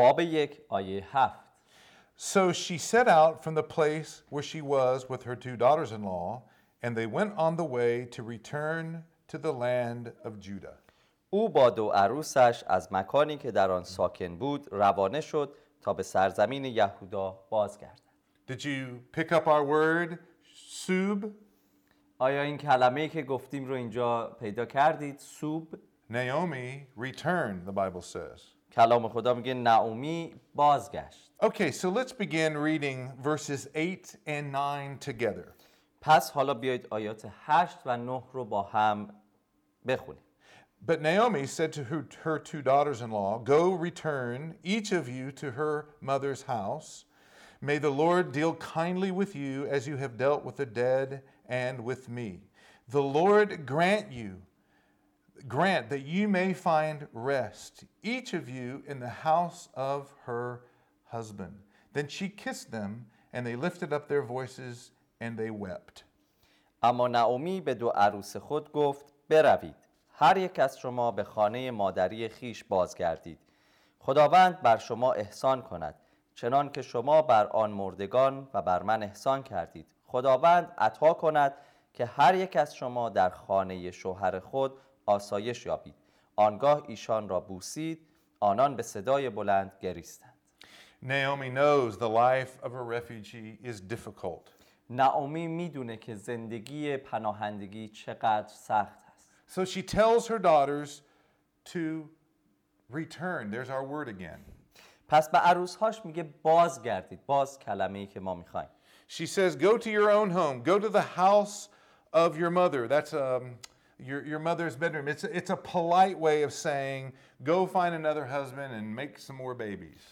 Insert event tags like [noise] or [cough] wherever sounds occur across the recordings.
باب یک آیه هفت So she set out from the place where she was with her two daughters in law, and they went on the way to return to the land of Judah. او با دو عروسش از مکانی که در آن ساکن بود روانه شد تا به سرزمین یهودا بازگردد Did you pick up our word, sub? آیا این کلمه که گفتیم رو اینجا پیدا کردید سوب Naomi returned, the Bible says. کلام خدا میگه نعومی بازگشت Okay, so let's begin reading verses 8 and 9 together. پس حالا بیایید آیات 8 و 9 رو با هم بخونیم But Naomi said to her, her two daughters in law, Go return, each of you, to her mother's house. May the Lord deal kindly with you as you have dealt with the dead and with me. The Lord grant you, grant that you may find rest, each of you in the house of her husband. Then she kissed them, and they lifted up their voices and they wept. اما نعومی به دو عروس خود گفت بروید هر یک از شما به خانه مادری خیش بازگردید خداوند بر شما احسان کند چنان که شما بر آن مردگان و بر من احسان کردید خداوند عطا کند که هر یک از شما در خانه شوهر خود آسایش یابید آنگاه ایشان را بوسید آنان به صدای بلند گریستند Naomi knows the life of a refugee is difficult. نعومی میدونه که زندگی پناهندگی چقدر سخت است So she tells her daughters to return. There's our word again. پس به عروسهاش میگه بازگردید باز کلمه ای که ما میخوایم She says, Go to your own home, go to the house of your mother. That's um, your, your mother's bedroom. It's it's a polite way of saying, Go find another husband and make some more babies.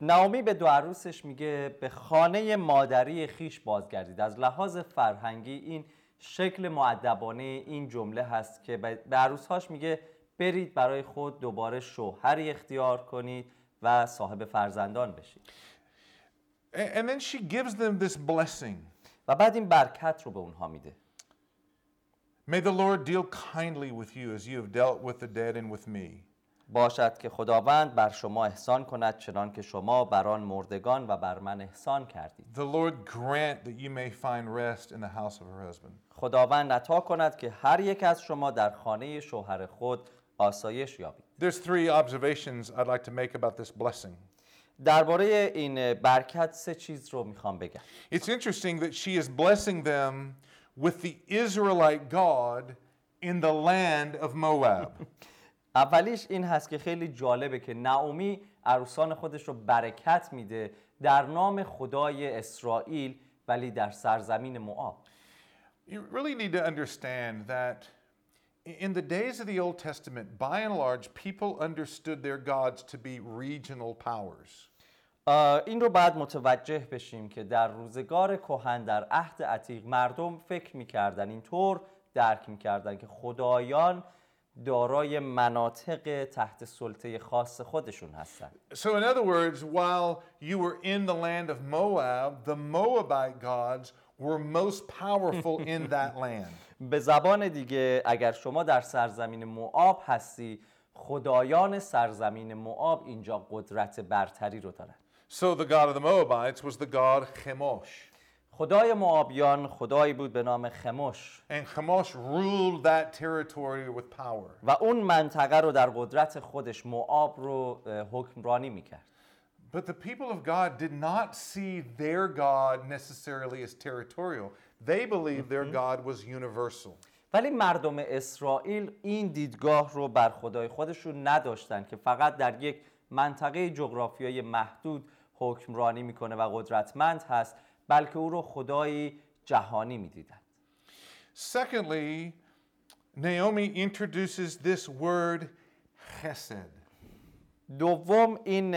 نعومی به دو عروسش میگه به خانه مادری خیش بازگردید از لحاظ فرهنگی این شکل معدبانه این جمله هست که به عروسهاش میگه برید برای خود دوباره شوهری اختیار کنید و صاحب فرزندان بشید And then she gives them this blessing و بعد این برکت رو به اونها میده May the Lord deal kindly with you as you have dealt with the dead and with me. باشد که خداوند بر شما احسان کند چنان که شما بر آن مردگان و بر من احسان کردید The Lord grant that you may find rest in the house of her husband. خداوند عطا کند که هر یک از شما در خانه شوهر خود آسایش یابید There's three observations I'd like to make about this blessing. درباره این برکت سه چیز رو میخوام بگم It's interesting that she is blessing them with the Israelite God in the land of Moab. [laughs] اولیش این هست که خیلی جالبه که نعومی عروسان خودش رو برکت میده در نام خدای اسرائیل ولی در سرزمین موآب you really need to understand that in the days of the Old Testament, by and large, people understood their gods to be regional powers. این رو بعد متوجه بشیم که در روزگار کهن در عهد عتیق مردم فکر می‌کردن اینطور درک می‌کردن که خدایان دارای مناطق تحت سلطه خاص خودشون هستن So, in other words, while you were in the land of Moab, the Moabite gods were most powerful [laughs] in that land. به زبان دیگه اگر شما در سرزمین موآب هستی خدایان سرزمین موآب اینجا قدرت برتری رو دارن So, the god of the Moabites was the god Chemosh. خدای موآبیان خدایی بود به نام خموش And Chemosh ruled that territory with power. و اون منطقه رو در قدرت خودش موآب رو اه، حکمرانی میکرد But the people of God did not see their God necessarily as territorial. They believed their God was universal. ولی مردم اسرائیل این دیدگاه رو بر خدای خودشون نداشتن که فقط در یک منطقه جغرافیایی محدود حکمرانی می‌کنه و قدرتمند هست بلکه او رو خدای جهانی می‌دیدن Secondly, Naomi introduces this word chesed. دوم این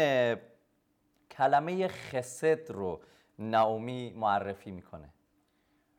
کلمه خسد رو نعومی معرفی می‌کنه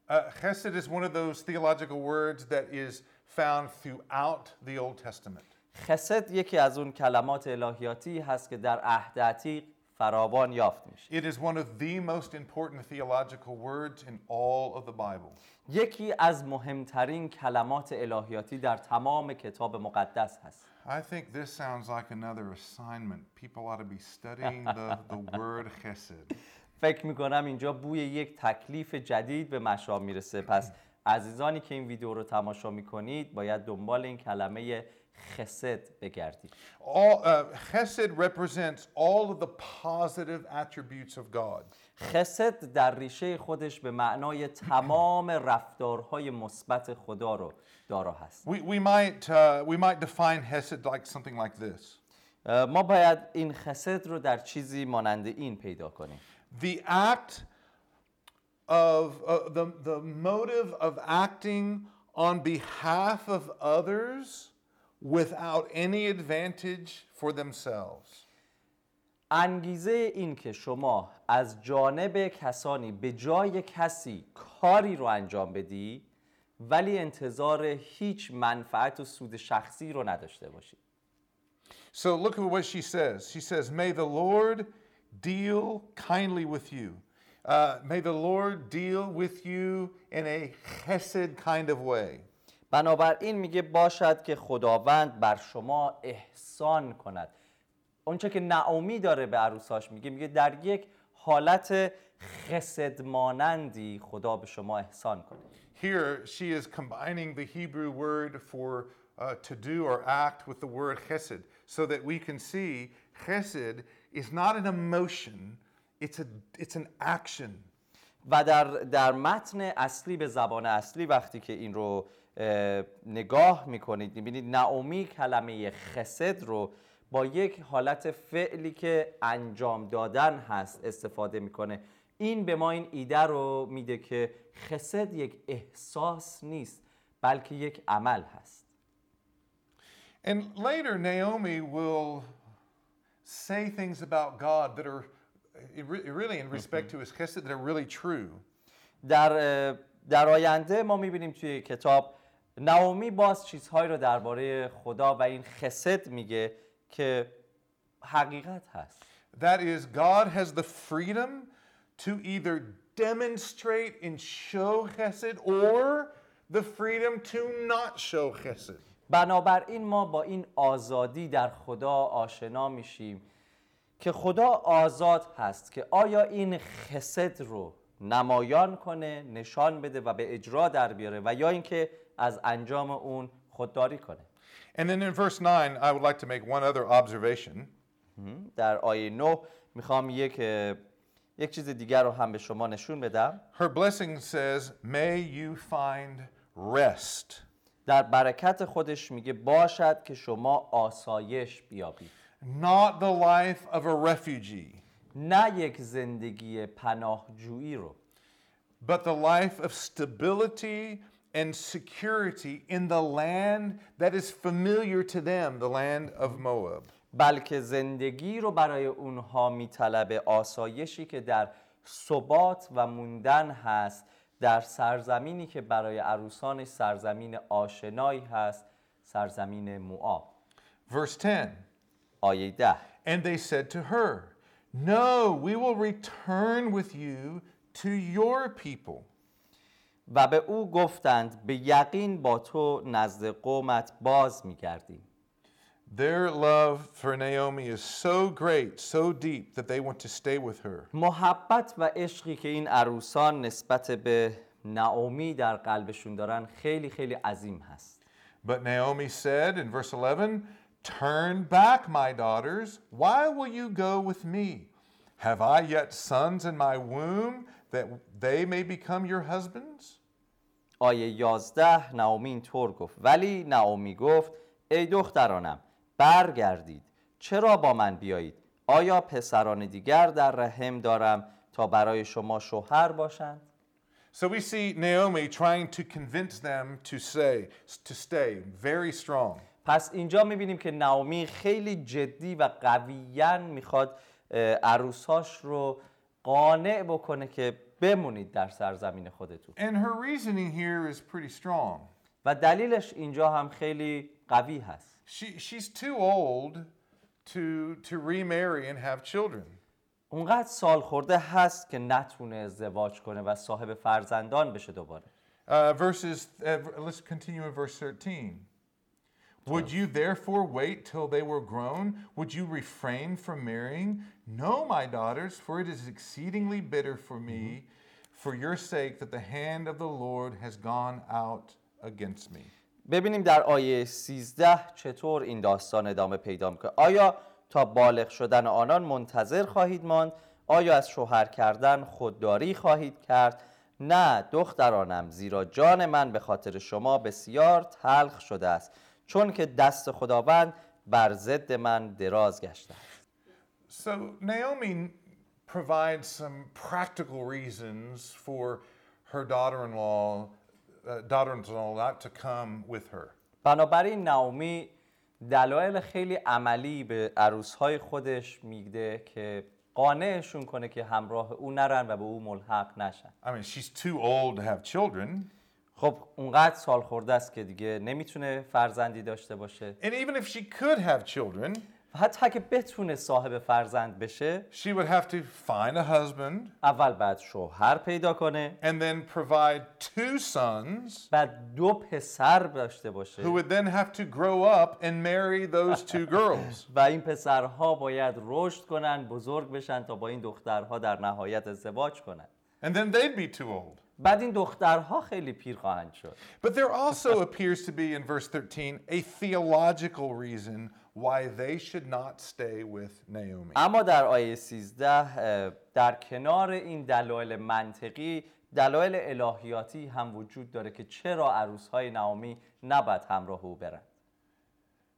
Uh, chesed is one of those theological words that is found throughout the Old Testament. خسد یکی از اون کلمات الهیاتی هست که در عهد عتیق فراوان یافت میشه It is one of the most important theological words in all of the Bible. یکی از مهمترین کلمات الهیاتی در تمام کتاب مقدس هست I think this sounds like another assignment. People ought to be studying the, the [laughs] word chesed. فکر می‌کنم اینجا بوی یک تکلیف جدید به مشام می‌رسه پس عزیزانی که این ویدیو رو تماشا می‌کنید باید دنبال این کلمه خسد بگردید All, uh, chesed represents all of the positive attributes of God. خسد در ریشه خودش به معنای تمام رفتارهای مثبت خدا رو دارا هست We, we, might, uh, we might define Hesed like something like this اه، ما باید این خسد رو در چیزی مانند این پیدا کنیم the act of uh, the, the motive of acting on behalf of others without any advantage for themselves. انگیزه این که شما از جانب کسانی به جای کسی کاری رو انجام بدی ولی انتظار هیچ منفعت و سود شخصی رو نداشته باشی So look at what she says. She says, May the Lord deal kindly with you. Uh, may the Lord deal with you in a chesed kind of way. بنابراین میگه باشد که خداوند بر شما احسان کند اونچه که نعومی داره به عروساش میگه میگه در یک حالت خسد مانندی خدا به شما احسان کنه Here, she is combining the Hebrew word for uh, to do or act with the word chesed so that we can see chesed is not an emotion, it's, a, it's an action. و در, در متن اصلی به زبان اصلی وقتی که این رو نگاه می‌کنید. می‌بینید نعومی کلمه خسد رو با یک حالت فعلی که انجام دادن هست استفاده می‌کنه. این به ما این ایده رو میده که خسد یک احساس نیست بلکه یک عمل هست. And later, Naomi will say things about God that are re- really in respect to his chesed that are really true. در, در آینده ما می‌بینیم توی کتاب نعومی باز چیزهایی رو درباره خدا و این خسد میگه که حقیقت هست That is, God has the freedom to either demonstrate and show chesed or the freedom to not show chesed. بنابراین ما با این آزادی در خدا آشنا میشیم که خدا آزاد هست که آیا این خسد رو نمایان کنه نشان بده و به اجرا در بیاره و یا اینکه از انجام اون خودداری کنه And then in verse 9, I would like to make one other observation. در آیه 9 می‌خوام یک یک چیز دیگر رو هم به شما نشون بدم Her blessing says, May you find rest. در برکت خودش میگه باشد که شما آسایش بیابید not the life of a refugee, نه یک زندگی پناهجویی رو but the life of stability and security in the land that is familiar to them, the land of Moab. بلکه زندگی رو برای اونها میطلبه آسایشی که در ثبات و موندن هست در سرزمینی که برای عروسانش سرزمین آشنایی هست سرزمین موآب Verse 10 آیه ده And they said to her, No, we will return with you to your people. و به او گفتند به یقین با تو نزد قومت باز میگردیم Their love for Naomi is so great, so deep, that they want to stay with her. محبت و عشقی که این عروسان نسبت به نعومی در قلبشون دارن خیلی خیلی عظیم هست But Naomi said in verse 11, Turn back, my daughters. Why will you go with me? Have I yet sons in my womb that they may become your husbands? آیه 11 نعومی اینطور گفت ولی نعومی گفت ای دخترانم برگردید چرا با من بیایید آیا پسران دیگر در رحم دارم تا برای شما شوهر باشند So we see Naomi trying to convince them to say to stay very strong. پس اینجا می‌بینیم که نعومی خیلی جدی و قویا می‌خواد عروساش رو قانع بکنه که بمونید در سرزمین خودتون And her reasoning here is pretty strong. و دلیلش اینجا هم خیلی قوی هست She, she's too old to, to remarry and have children. اونقدر سال خورده هست که نتونه ازدواج کنه و صاحب فرزندان بشه دوباره Uh, verses, uh, let's continue in verse 13. Would you therefore wait till they were grown? Would you refrain from marrying? No, my daughters, for it is exceedingly bitter for me, for your sake, that the hand of the Lord has gone out against me. ببینیم در آیه 13 چطور این داستان ادامه پیدا میکنه آیا تا بالغ شدن آنان منتظر خواهید ماند آیا از شوهر کردن خودداری خواهید کرد نه دخترانم زیرا جان من به خاطر شما بسیار تلخ شده است چون که دست خداوند بر ضد من دراز گشته است So Naomi provides some practical reasons for her daughter-in-law, uh, daughter-in-law not to come with her. بنابراین نعومی دلایل خیلی عملی به عروسهای خودش میده که قانعشون کنه که همراه او نرن و به او ملحق نشن I mean, she's too old to have children, خب اونقدر سال خورده است که دیگه نمی‌تونه فرزندی داشته باشه and even if she could have children, حتی اگه بتونه صاحب فرزند بشه she would have to find a husband اول بعد شوهر پیدا کنه and then provide two sons بعد دو پسر داشته باشه who would then have to grow up and marry those two [laughs] girls. و این پسرها باید رشد کنن بزرگ بشن تا با این دخترها در نهایت ازدواج کنن And then they'd be too old. بعد این دخترها خیلی پیر خواهند شد But there also [laughs] appears to be in verse 13 a theological reason why they should not stay with Naomi. اما در آیه 13 اه، در کنار این دلایل منطقی دلایل الهیاتی هم وجود داره که چرا عروسهای نعومی نباید همراه او برن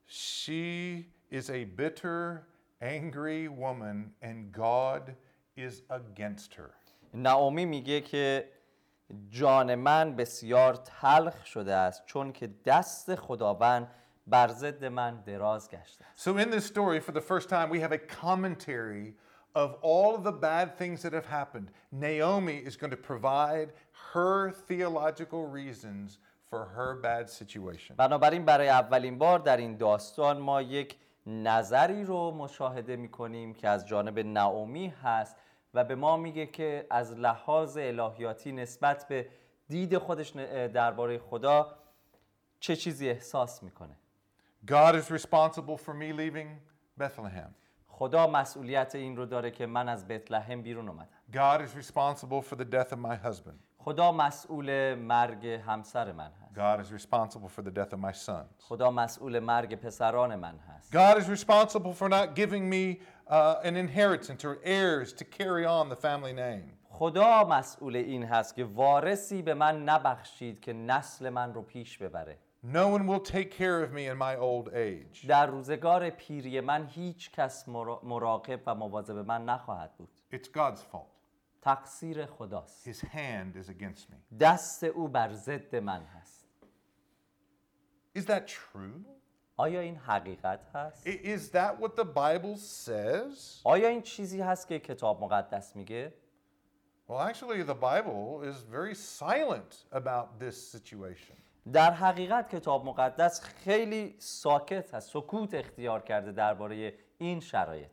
She is a bitter, angry woman, and God is against her. نعومی میگه که جان من بسیار تلخ شده است چون که دست خداوند بر ضد من دراز گشته است So, in this story, for the first time, we have a commentary of all of the bad things that have happened. Naomi is going to provide her theological reasons for her bad situation. بنابراین برای اولین بار در این داستان ما یک نظری رو مشاهده می‌کنیم که از جانب نعومی هست و به ما میگه که از لحاظ الهیاتی نسبت به دید خودش درباره خدا چه چیزی احساس می‌کنه God is responsible for me leaving Bethlehem. خدا مسئولیت این رو داره که من از بتلهم بیرون اومدم God is responsible for the death of my husband. خدا مسئول مرگ همسر من هست God is responsible for the death of my sons. خدا مسئول مرگ پسران من هست God is responsible for not giving me uh, an inheritance or heirs to carry on the family name. خدا مسئول این هست که وارثی به من نبخشید که نسل من رو پیش ببره No one will take care of me in my old age. در روزگار پیری من هیچ کس مرا- مراقب و مواظب من نخواهد بود It's God's fault. تقصیر خداست His hand is against me. دست او بر ضد من هست Is that true? آیا این حقیقت هست؟ I- Is that what the Bible says? آیا این چیزی هست که کتاب مقدس میگه؟ Well, actually, the Bible is very silent about this situation. در حقیقت کتاب مقدس خیلی ساکت هست سکوت اختیار کرده درباره این شرایط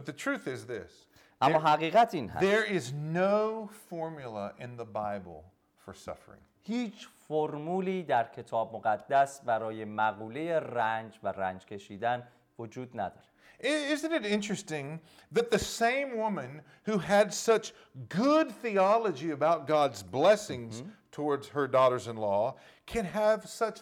But the truth is this اما حقیقت این هست there is no formula in the Bible for suffering. هیچ فرمولی در کتاب مقدس برای مقوله رنج و رنج کشیدن وجود نداره I- Isn't it interesting that the same woman who had such good theology about God's blessings towards her daughters in law can have such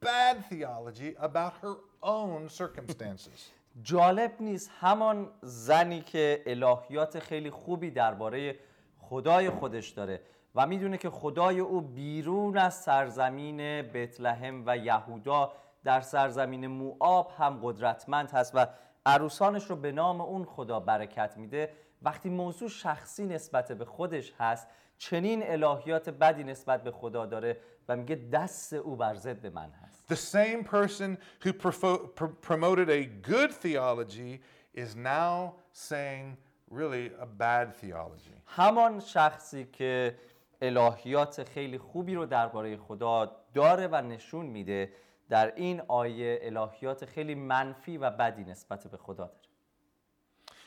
bad theology about her own circumstances? [laughs] جالب نیست همان زنی که الهیات خیلی خوبی درباره خدای خودش داره و می‌دونه که خدای او بیرون از سرزمین بتلهم و یهودا در سرزمین موآب هم قدرتمند هست و عروسانش رو به نام اون خدا برکت میده. وقتی موضوع شخصی نسبت به خودش هست چنین الهیات بدی نسبت به خدا داره و میگه دست او بر ضد من هست The same person who promoted a good theology is now saying really a bad theology. همان شخصی که الهیات خیلی خوبی رو درباره خدا داره و نشون میده در این آیه الهیات خیلی منفی و بدی نسبت به خدا داره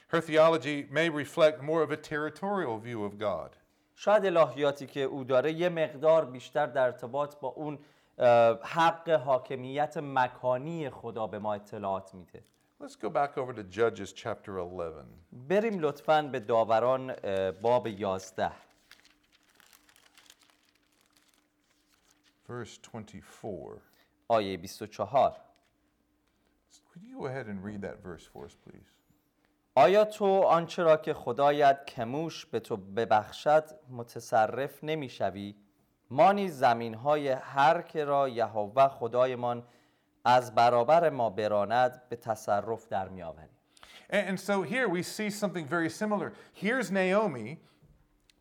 Her theology may reflect more of a territorial view of God. شاید الهیاتی که او داره یه مقدار بیشتر در ارتباط با اون اه، حق حاکمیت مکانی خدا به ما اطلاعات میده Let's go back over to Judges chapter 11. بریم لطفاً به داوران اه، باب 11 Verse 24. آیه 24 Could you go ahead and read that verse for us, please? آیا تو آنچه را که خدایت کموش به تو ببخشد متصرف نمیشوی ما نیز زمین های هر که را یهوه خدایمان از برابر ما براند به تصرف در می آوریم And, and so here we see something very similar. Here's Naomi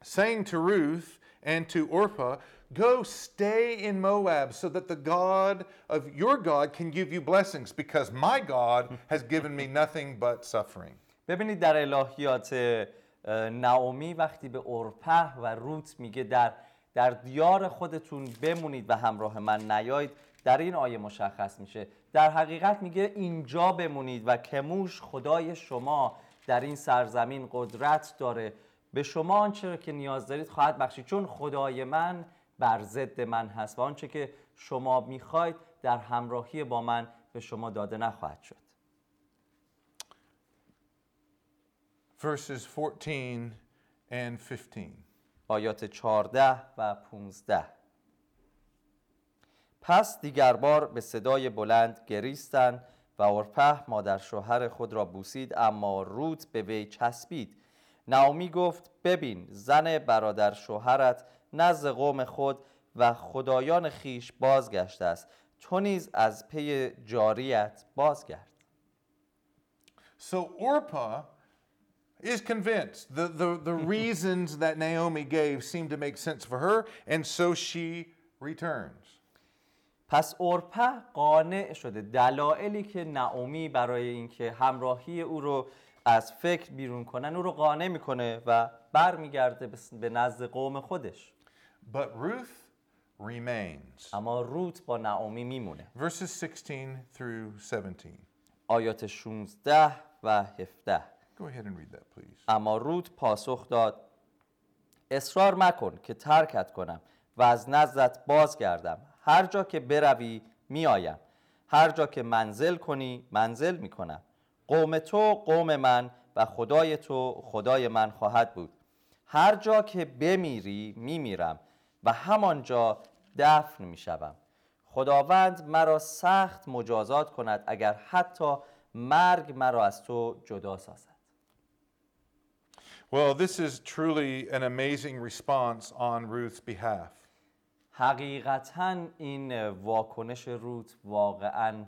saying to Ruth and to Orpah, Go stay in Moab so that the God of your God can give you blessings because my God has given me nothing but suffering. ببینید در الهیات نعومی وقتی به اورپه و روت میگه در در دیار خودتون بمونید و همراه من نیایید در این آیه مشخص میشه. در حقیقت میگه اینجا بمونید و کموش خدای شما در این سرزمین قدرت داره. به شما آنچه که نیاز دارید خواهد بخشید چون خدای من بر ضد من هست و آنچه که شما می‌خواید در همراهی با من به شما داده نخواهد شد. Verses 14 and 15. آیات 14 و 15 پس دیگر بار به صدای بلند گریستند و اورپه مادر شوهر خود را بوسید اما روت به وی چسبید. نعومی گفت ببین زن برادر شوهرت نزد قوم خود و خدایان خیش بازگشته است. تو نیز از پی جاریت بازگرد. So Orpah is convinced. The, the, the [laughs] reasons that Naomi gave seem to make sense for her, and so she returns. پس اورپه قانع شده دلایلی که نعومی برای اینکه همراهی او رو از فکر بیرون کنن او رو قانع می‌کنه و برمیگرده به- به نزد قوم خودش But Ruth remains. اما روت با نعومی میمونه Verses 16 through 17. آیات 16 و 17 Go ahead and read that, please. اما روت پاسخ داد اصرار مکن که ترکت کنم و از نزدت بازگردم. هر جا که بروی میآیم. هر جا که منزل کنی منزل می‌کنم. قوم تو قوم من و خدای تو خدای من خواهد بود. هر جا که بمیری میمیرم و همانجا دفن می‌شوم. خداوند مرا سخت مجازات کند اگر حتی مرگ مرا از تو جدا سازد. Well, this is truly an amazing response on Ruth's behalf. حقیقتا این واکنش روت واقعا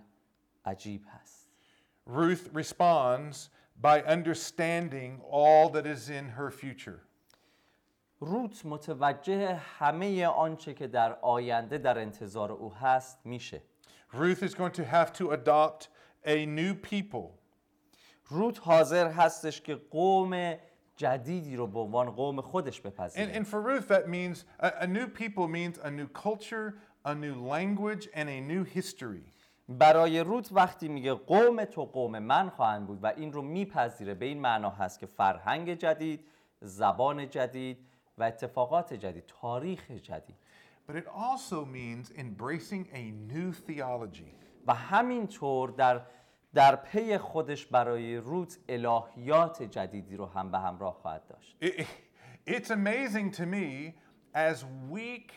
عجیب هست Ruth responds by understanding all that is in her future. روت متوجه همه آنچه که در آینده در انتظار او هست میشه Ruth is going to have to adopt a new people. روت حاضر هستش که قوم جدیدی رو به عنوان قوم خودش And, بپذیره and for Ruth, that means a, a new people means a new culture, a new language, and a new history. برای روت وقتی میگه قوم تو قوم من خواهند بود و این رو میپذیره به این معنا هست که فرهنگ جدید زبان جدید و اتفاقات جدید تاریخ جدید But it also means embracing a new theology. و همینطور در در پی خودش برای روت الهیات جدیدی رو هم به همراه خواهد داشت. It- it's amazing to me, as weak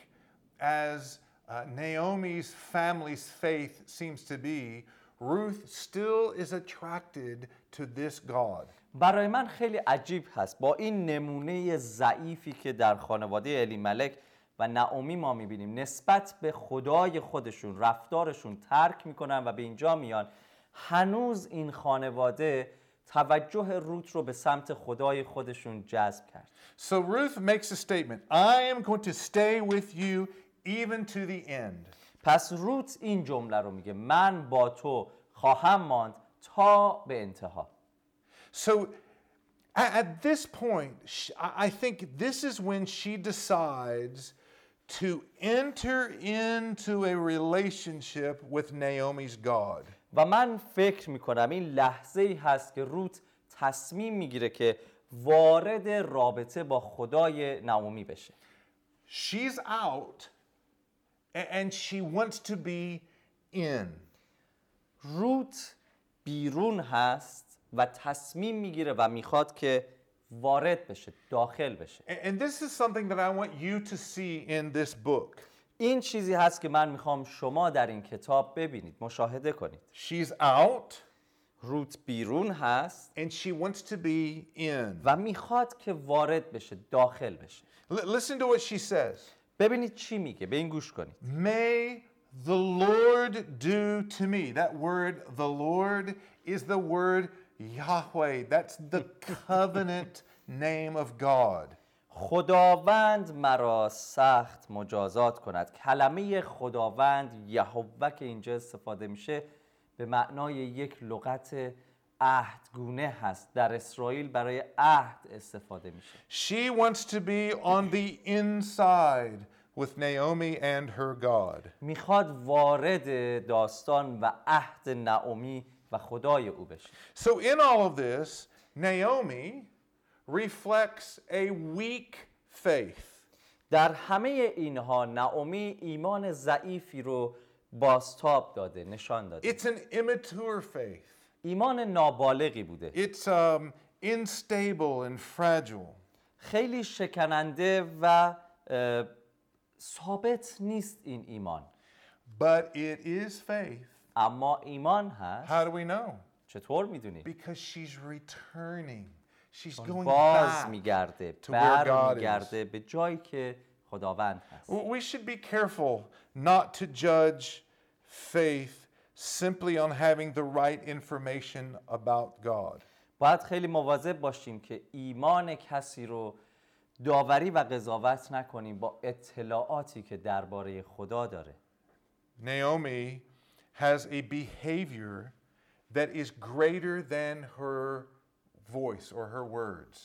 as uh, Naomi's family's faith seems to be, Ruth still is attracted to this God. برای من خیلی عجیب هست. با این نمونه ضعیفی که در خانواده الی ملک و نعومی ما می‌بینیم نسبت به خدای خودشون رفتارشون ترک می‌کنن و به اینجا میان. هنوز این خانواده توجه روت رو به سمت خدای خودشون جذب کرد So Ruth makes a statement I am going to stay with you even to the end. پس روت این جمله رو میگه من با تو خواهم ماند تا به انتها So a- at this point, sh- I I think this is when she decides to enter into a relationship with Naomi's God. و من فکر می‌کنم این لحظه ای هست که روت تصمیم می‌گیره که وارد رابطه با خدای نعومی بشه She's out and she wants to be in. روت بیرون هست و تصمیم می‌گیره و می‌خواد که وارد بشه داخل بشه And this is something that I want you to see in this book. این چیزی هست که من میخوام شما در این کتاب ببینید مشاهده کنید She's out روت بیرون هست and she wants to be in. و میخواد که وارد بشه داخل بشه L- listen to what she says. ببینید چی میگه به این گوش کنید May the Lord do to me. That word, the Lord, is the word Yahweh. That's the [laughs] covenant name of God. خداوند مرا سخت مجازات کند. کلمه خداوند یهوه که اینجا استفاده میشه به معنای یک لغت عهدگونه هست. در اسرائیل برای عهد استفاده میشه. She wants to be on the inside with Naomi and her God. می‌خواد وارد داستان و عهد نعومی و خدای او بشه. So, in all of this, Naomi reflects a weak faith. در همه اینها نعومی ایمان ضعیفی رو بازتاب داده نشان داده It's an immature faith, ایمان نابالغی بوده it's um, unstable and fragile. خیلی شکننده و اه، ثابت نیست این ایمان But it is faith. اما ایمان هست How do we know? چطور می‌دونید Because she's returning. She's going باز back. میگرده to where God برمیگرده به جایی که خداوند هست We should be careful not to judge faith simply on having the right information about God. باید خیلی مواظب باشیم که ایمان کسی رو داوری و قضاوت نکنیم با اطلاعاتی که درباره خدا داره Naomi has a behavior that is greater than her voice or her words.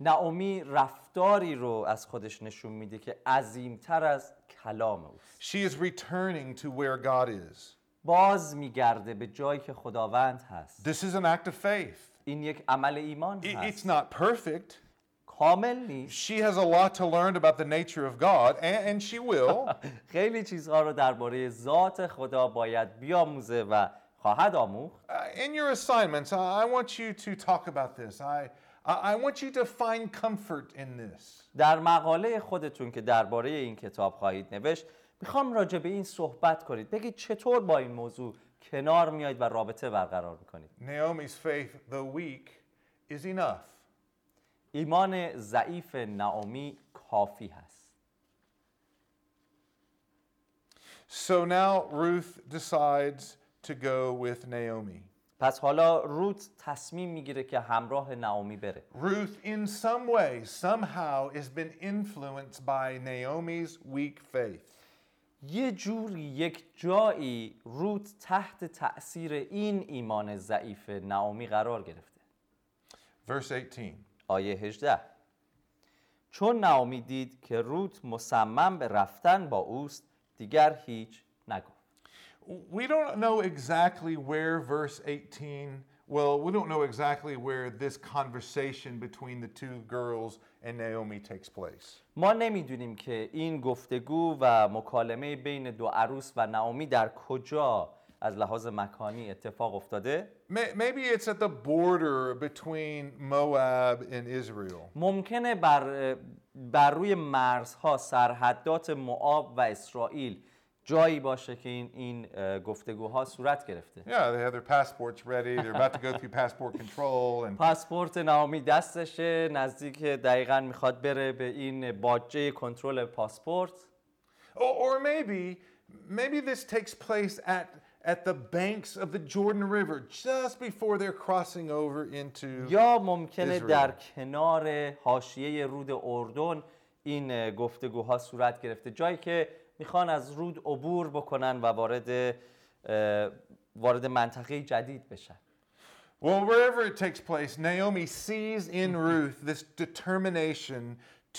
نعومی رفتاری رو از خودش نشون میده که عظیمتر از کلام اوست She is returning to where God is. باز میگرده به جایی که خداوند هست This is an act of faith. این یک عمل ایمان I- It's هست not perfect. کامل نیست She has a lot to learn about the nature of God, and, and she will. [laughs] خیلی چیزها رو درباره ذات خدا باید بیاموزه و خواهد آموخت Uh, in your assignments, I I want you to talk about this. I, I I want you to find comfort in this. در مقاله خودتون که درباره این کتاب خواهید نوشت می‌خوام راجع به این صحبت کنید بگید چطور با این موضوع کنار میایید و رابطه برقرار می‌کنید Naomi's faith, though weak, is enough. ایمان ضعیف نعومی کافی هست So now Ruth decides to go with Naomi. پس حالا روت تصمیم می‌گیره که همراه نعومی بره Ruth, in some way, somehow, has been influenced by Naomi's weak faith. یه جوری یک جایی روت تحت تأثیر این ایمان ضعیف نعومی قرار گرفته Verse 18. آیه 18 چون نعومی دید که روت مصمم به رفتن با اوست دیگر هیچ We don't know exactly where verse 18, well, we don't know exactly where this conversation between the two girls and Naomi takes place. ما نمیدونیم که این گفتگو و مکالمه بین دو عروس و نعومی در کجا از لحاظ مکانی اتفاق افتاده May- Maybe it's at the border between Moab and Israel. ممکنه بر, بر روی مرزها سرحدات معاب و اسرائیل جایی باشه که این این گفتگوها صورت گرفته Yeah, they have their passports ready. They're about to go through passport control. And پاسپورت نامی دستشه نزدیک دقیقا می‌خواد بره به این باجه کنترل پاسپورت or, maybe, maybe this takes place at, at the banks of the Jordan River just before they're crossing over into. یا ممکنه Israel. در کنار حاشیه رود اردن این گفتگوها صورت گرفته جایی که می‌خوان از رود عبور بکنن و وارد وارد منطقه جدید بشن Well, wherever it takes place, Naomi sees in [laughs] Ruth this determination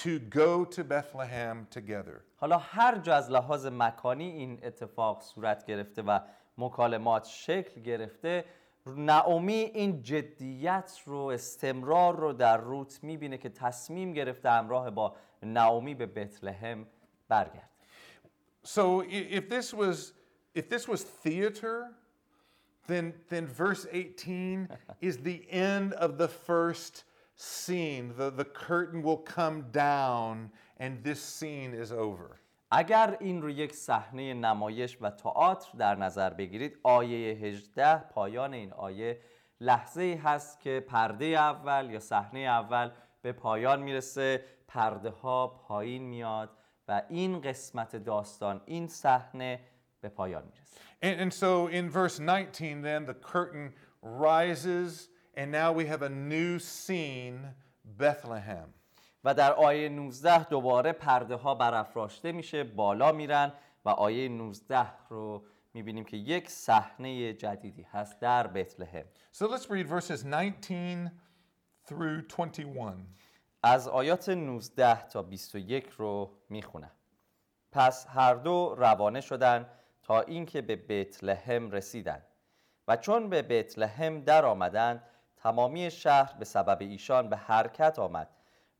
to go to Bethlehem together. حالا هر جا از لحاظ مکانی این اتفاق صورت گرفته و مکالمات شکل گرفته نعومی این جدیت رو استمرار رو در روت می‌بینه که تصمیم گرفته همراه با نعومی به بتلهم برگرد So i- if this was if this was theater, then then verse 18 [laughs] is the end of the first scene. The, the curtain will come down and this scene is over. اگر این رو یک صحنه نمایش و تئاتر در نظر بگیرید آیه 18 پایان این آیه لحظه ای هست که پرده اول یا صحنه اول به پایان میرسه پرده ها پایین میاد و این قسمت داستان این صحنه به پایان می‌رسه And, and so in verse 19, then the curtain rises, and now we have a new scene Bethlehem. و در آیه 19 دوباره پرده ها برافراشته میشه بالا میرن و آیه 19 رو می‌بینیم که یک صحنه جدیدی هست در بتلهم So let's read verses 19 through 21. از آیات 19 تا 21 رو می‌خونم. پس هر دو روانه شدند تا اینکه به بتلهم رسیدند و چون به بتلهم در آمدند تمامی شهر به سبب ایشان به حرکت آمد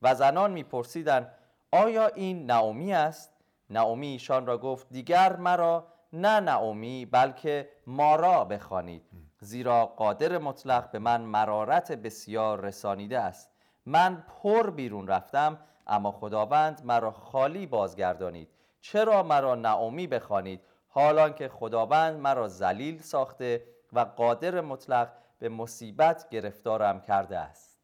و زنان میپرسیدند آیا این نعومی است؟ نعومی ایشان را گفت دیگر مرا نه نعومی بلکه مارا بخوانید. زیرا قادر مطلق به من مرارت بسیار رسانیده است. من پر بیرون رفتم اما خداوند مرا خالی بازگردانید. چرا مرا نعومی بخوانید؟ حالان که خداوند مرا ذلیل ساخته و قادر مطلق به مصیبت گرفتارم کرده است.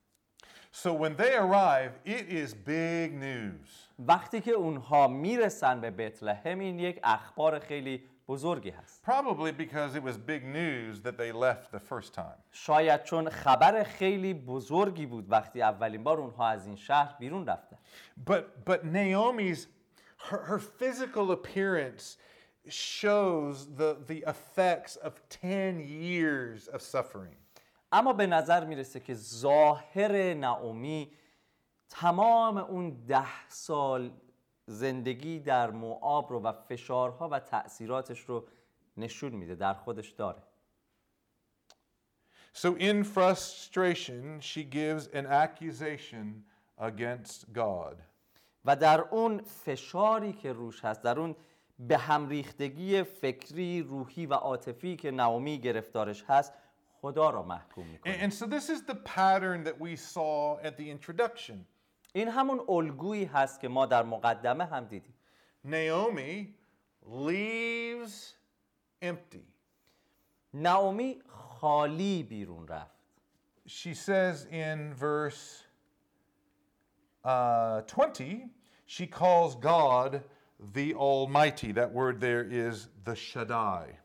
So when they arrive, it is big news. وقتی که اونها می‌رسن به بتلهم این یک اخبار خیلی بزرگی هست Probably because it was big news that they left the first time. شاید چون خبر خیلی بزرگی بود وقتی اولین بار اونها از این شهر بیرون رفتن But but Naomi's her, her physical appearance shows the, the effects of 10 years of suffering. اما به نظر می‌رسه که ظاهر نعومی تمام اون ده سال زندگی در موآب رو و فشارها و تأثیراتش رو نشون میده در خودش داره So in frustration, she gives an accusation against God. و در اون فشاری که روش هست در اون به هم ریختگی فکری روحی و عاطفی که نعومی گرفتارش هست خدا را محکوم می‌کنه and so this is the pattern that we saw at the introduction. این همون الگویی هست که ما در مقدمه هم دیدیم Naomi leaves empty. نعومی خالی بیرون رفت She says in verse uh, 20, she calls God the Almighty. That word there is the Shaddai.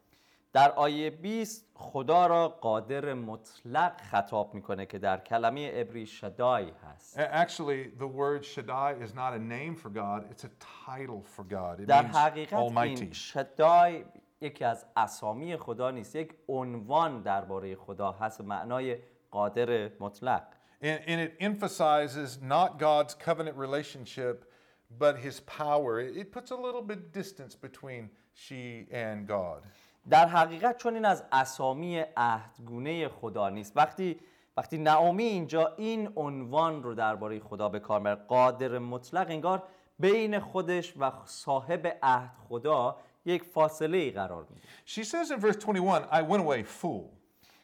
در آیه 20 خدا را قادر مطلق خطاب می‌کنه که در کلمه عبری شدای هست Actually, the word Shaddai is not a name for God, it's a title for God. It در حقیقت Almighty. این شدای یکی از اسامی خدا نیست یک عنوان درباره خدا هست معنای قادر مطلق And, and it emphasizes not God's covenant relationship, but his power. It, it puts a little bit distance between she and God. در حقیقت چون این از اسامی عهدگونه خدا نیست وقتی وقتی نعومی اینجا این عنوان رو درباره خدا به کار می‌بره قادر مطلق انگار بین خودش و صاحب عهد خدا یک فاصله ای قرار میده She says in verse 21, I went away full.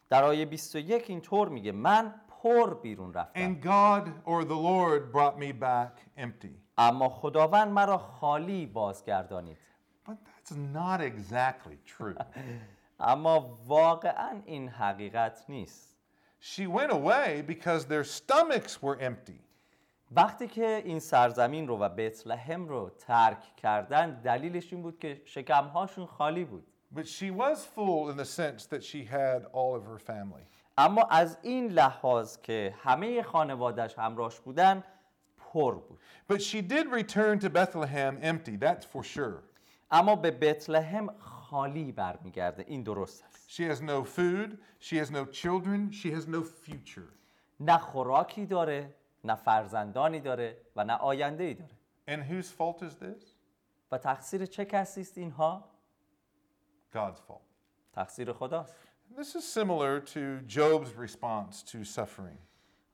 در آیه 21 اینطور میگه من پر بیرون رفتم And God or the Lord brought me back empty. اما خداوند مرا خالی بازگردانید that's That's not exactly true. [laughs] اما واقعا این حقیقت نیست she went away because their stomachs were empty. وقتی که این سرزمین رو و بتلهم رو ترک کردن دلیلش این بود که شکمهاشون خالی بود But she was full in the sense that she had all of her family. اما از این لحاظ که همه خانوادش همراهش بودن پر بود But she did return to Bethlehem empty, that's for sure. اما به بتلهم خالی برمیگرده این درست است She has no food, she has no children, she has no future. نه خوراکی داره نه فرزندانی داره و نه آینده ای داره And whose fault is this? و تقصیر چه کسی است اینها God's fault. تقصیر خداست This is similar to Job's response to suffering.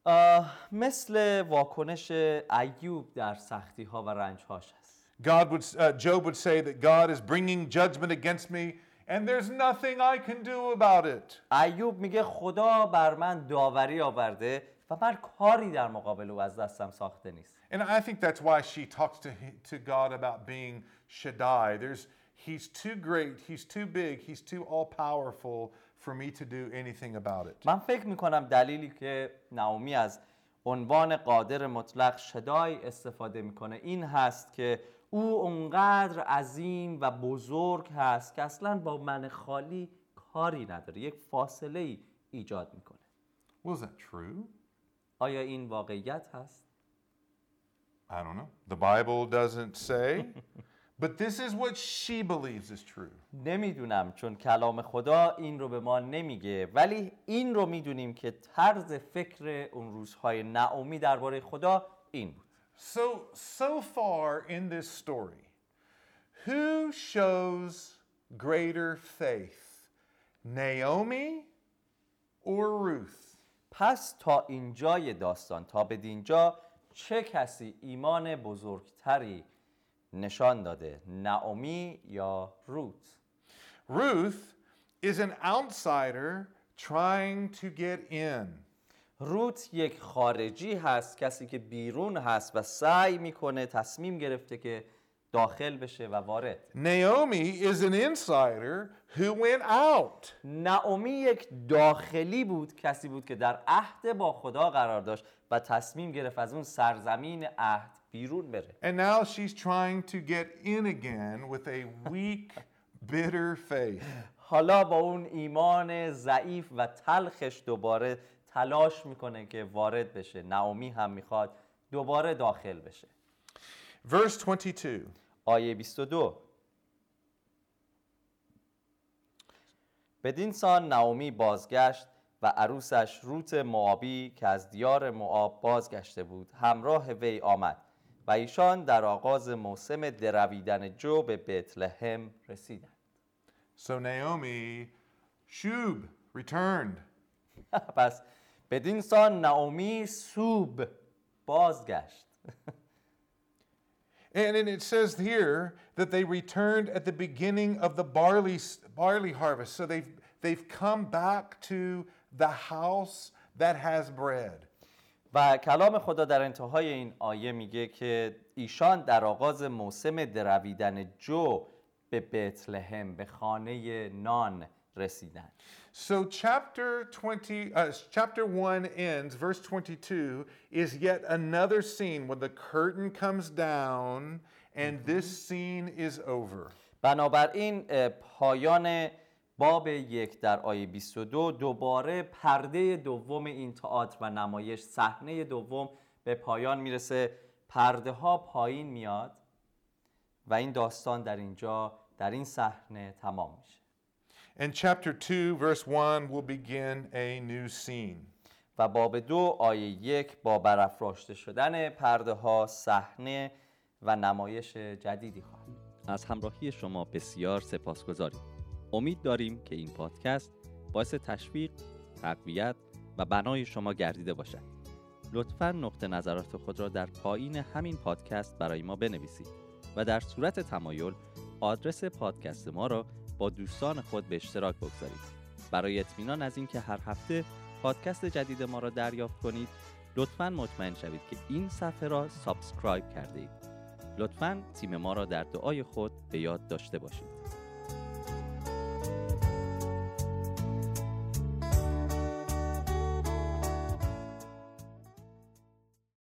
آه، مثل واکنش ایوب در سختی ها و رنج هاش است God would, uh, Job would say that God is bringing judgment against me and there's nothing I can do about it. ایوب میگه خدا بر من داوری آورده و من کاری در مقابل او از دستم ساخته نیست And I think that's why she talks to, hi- to God about being Shaddai. There's, he's too great, he's too big, he's too all powerful for me to do anything about it. من فکر میکنم دلیلی که نعومی از عنوان قادر مطلق شدای استفاده میکنه این هست که او اونقدر عظیم و بزرگ هست که اصلا با من خالی کاری نداره یک فاصله ای ایجاد می‌کنه Was that true? آیا این واقعیت هست؟ I don't know. The Bible doesn't say, [laughs] but this is what she believes is true. نمی‌دونم چون کلام خدا این رو به ما نمیگه ولی این رو می‌دونیم که طرز فکر اون روزهای نعومی درباره خدا این بود So, so far in this story, who shows greater faith? Naomi or Ruth? پس تا اینجای داستان تا به دینجا چه کسی ایمان بزرگتری نشان داده نعومی یا روت Ruth is an outsider trying to get in. روت یک خارجی هست کسی که بیرون هست و سعی می‌کنه تصمیم گرفته که داخل بشه و وارد Naomi is an insider who went out. نعومی یک داخلی بود کسی بود که در عهد با خدا قرار داشت و تصمیم گرفت از اون سرزمین عهد بیرون بره And now she's trying to get in again with a weak, [laughs] bitter faith. حالا با اون ایمان ضعیف و تلخش دوباره تلاش می‌کنه که وارد بشه نعومی هم می‌خواد دوباره داخل بشه Verse 22. آیه 22 بدین سان نعومی بازگشت و عروسش روت موابی که از دیار موآب بازگشته بود همراه وی آمد و ایشان در آغاز موسم درویدن جو به بتلهم رسیدند So Naomi, Shub, returned. [laughs] پس بدین سان نعومی سوب بازگشت And, and it says here that they returned at the beginning of the barley, barley harvest. So they've, they've come back to the house that has bread. و کلام خدا در انتهای این آیه میگه که ایشان در آغاز موسم درویدن جو به بتلهم به خانه نان رسیدند So chapter 20, uh, chapter 1 ends, verse 22 is yet another scene when the curtain comes down and this scene is over. بنابراین اه، پایان باب یک در آیه 22 دوباره پرده دوم این تئاتر و نمایش صحنه دوم به پایان می‌رسه. پرده ها پایین میاد و این داستان در اینجا در این صحنه تمام میشه. And chapter 2, verse 1 will begin a new scene. و باب دو آیه یک با برافراشته شدن پرده ها صحنه و نمایش جدیدی خواهد. از همراهی شما بسیار سپاسگزاریم امید داریم که این پادکست باعث تشویق تقویت و بنای شما گردیده باشد لطفا نقطه نظرات خود را در پایین همین پادکست برای ما بنویسید و در صورت تمایل آدرس پادکست ما را با دوستان خود به اشتراک بگذارید. برای اطمینان از اینکه هر هفته پادکست جدید ما را دریافت کنید لطفا مطمئن شوید که این صفحه را subscribe کرده اید. لطفا تیم ما را در دعای خود به یاد داشته باشید.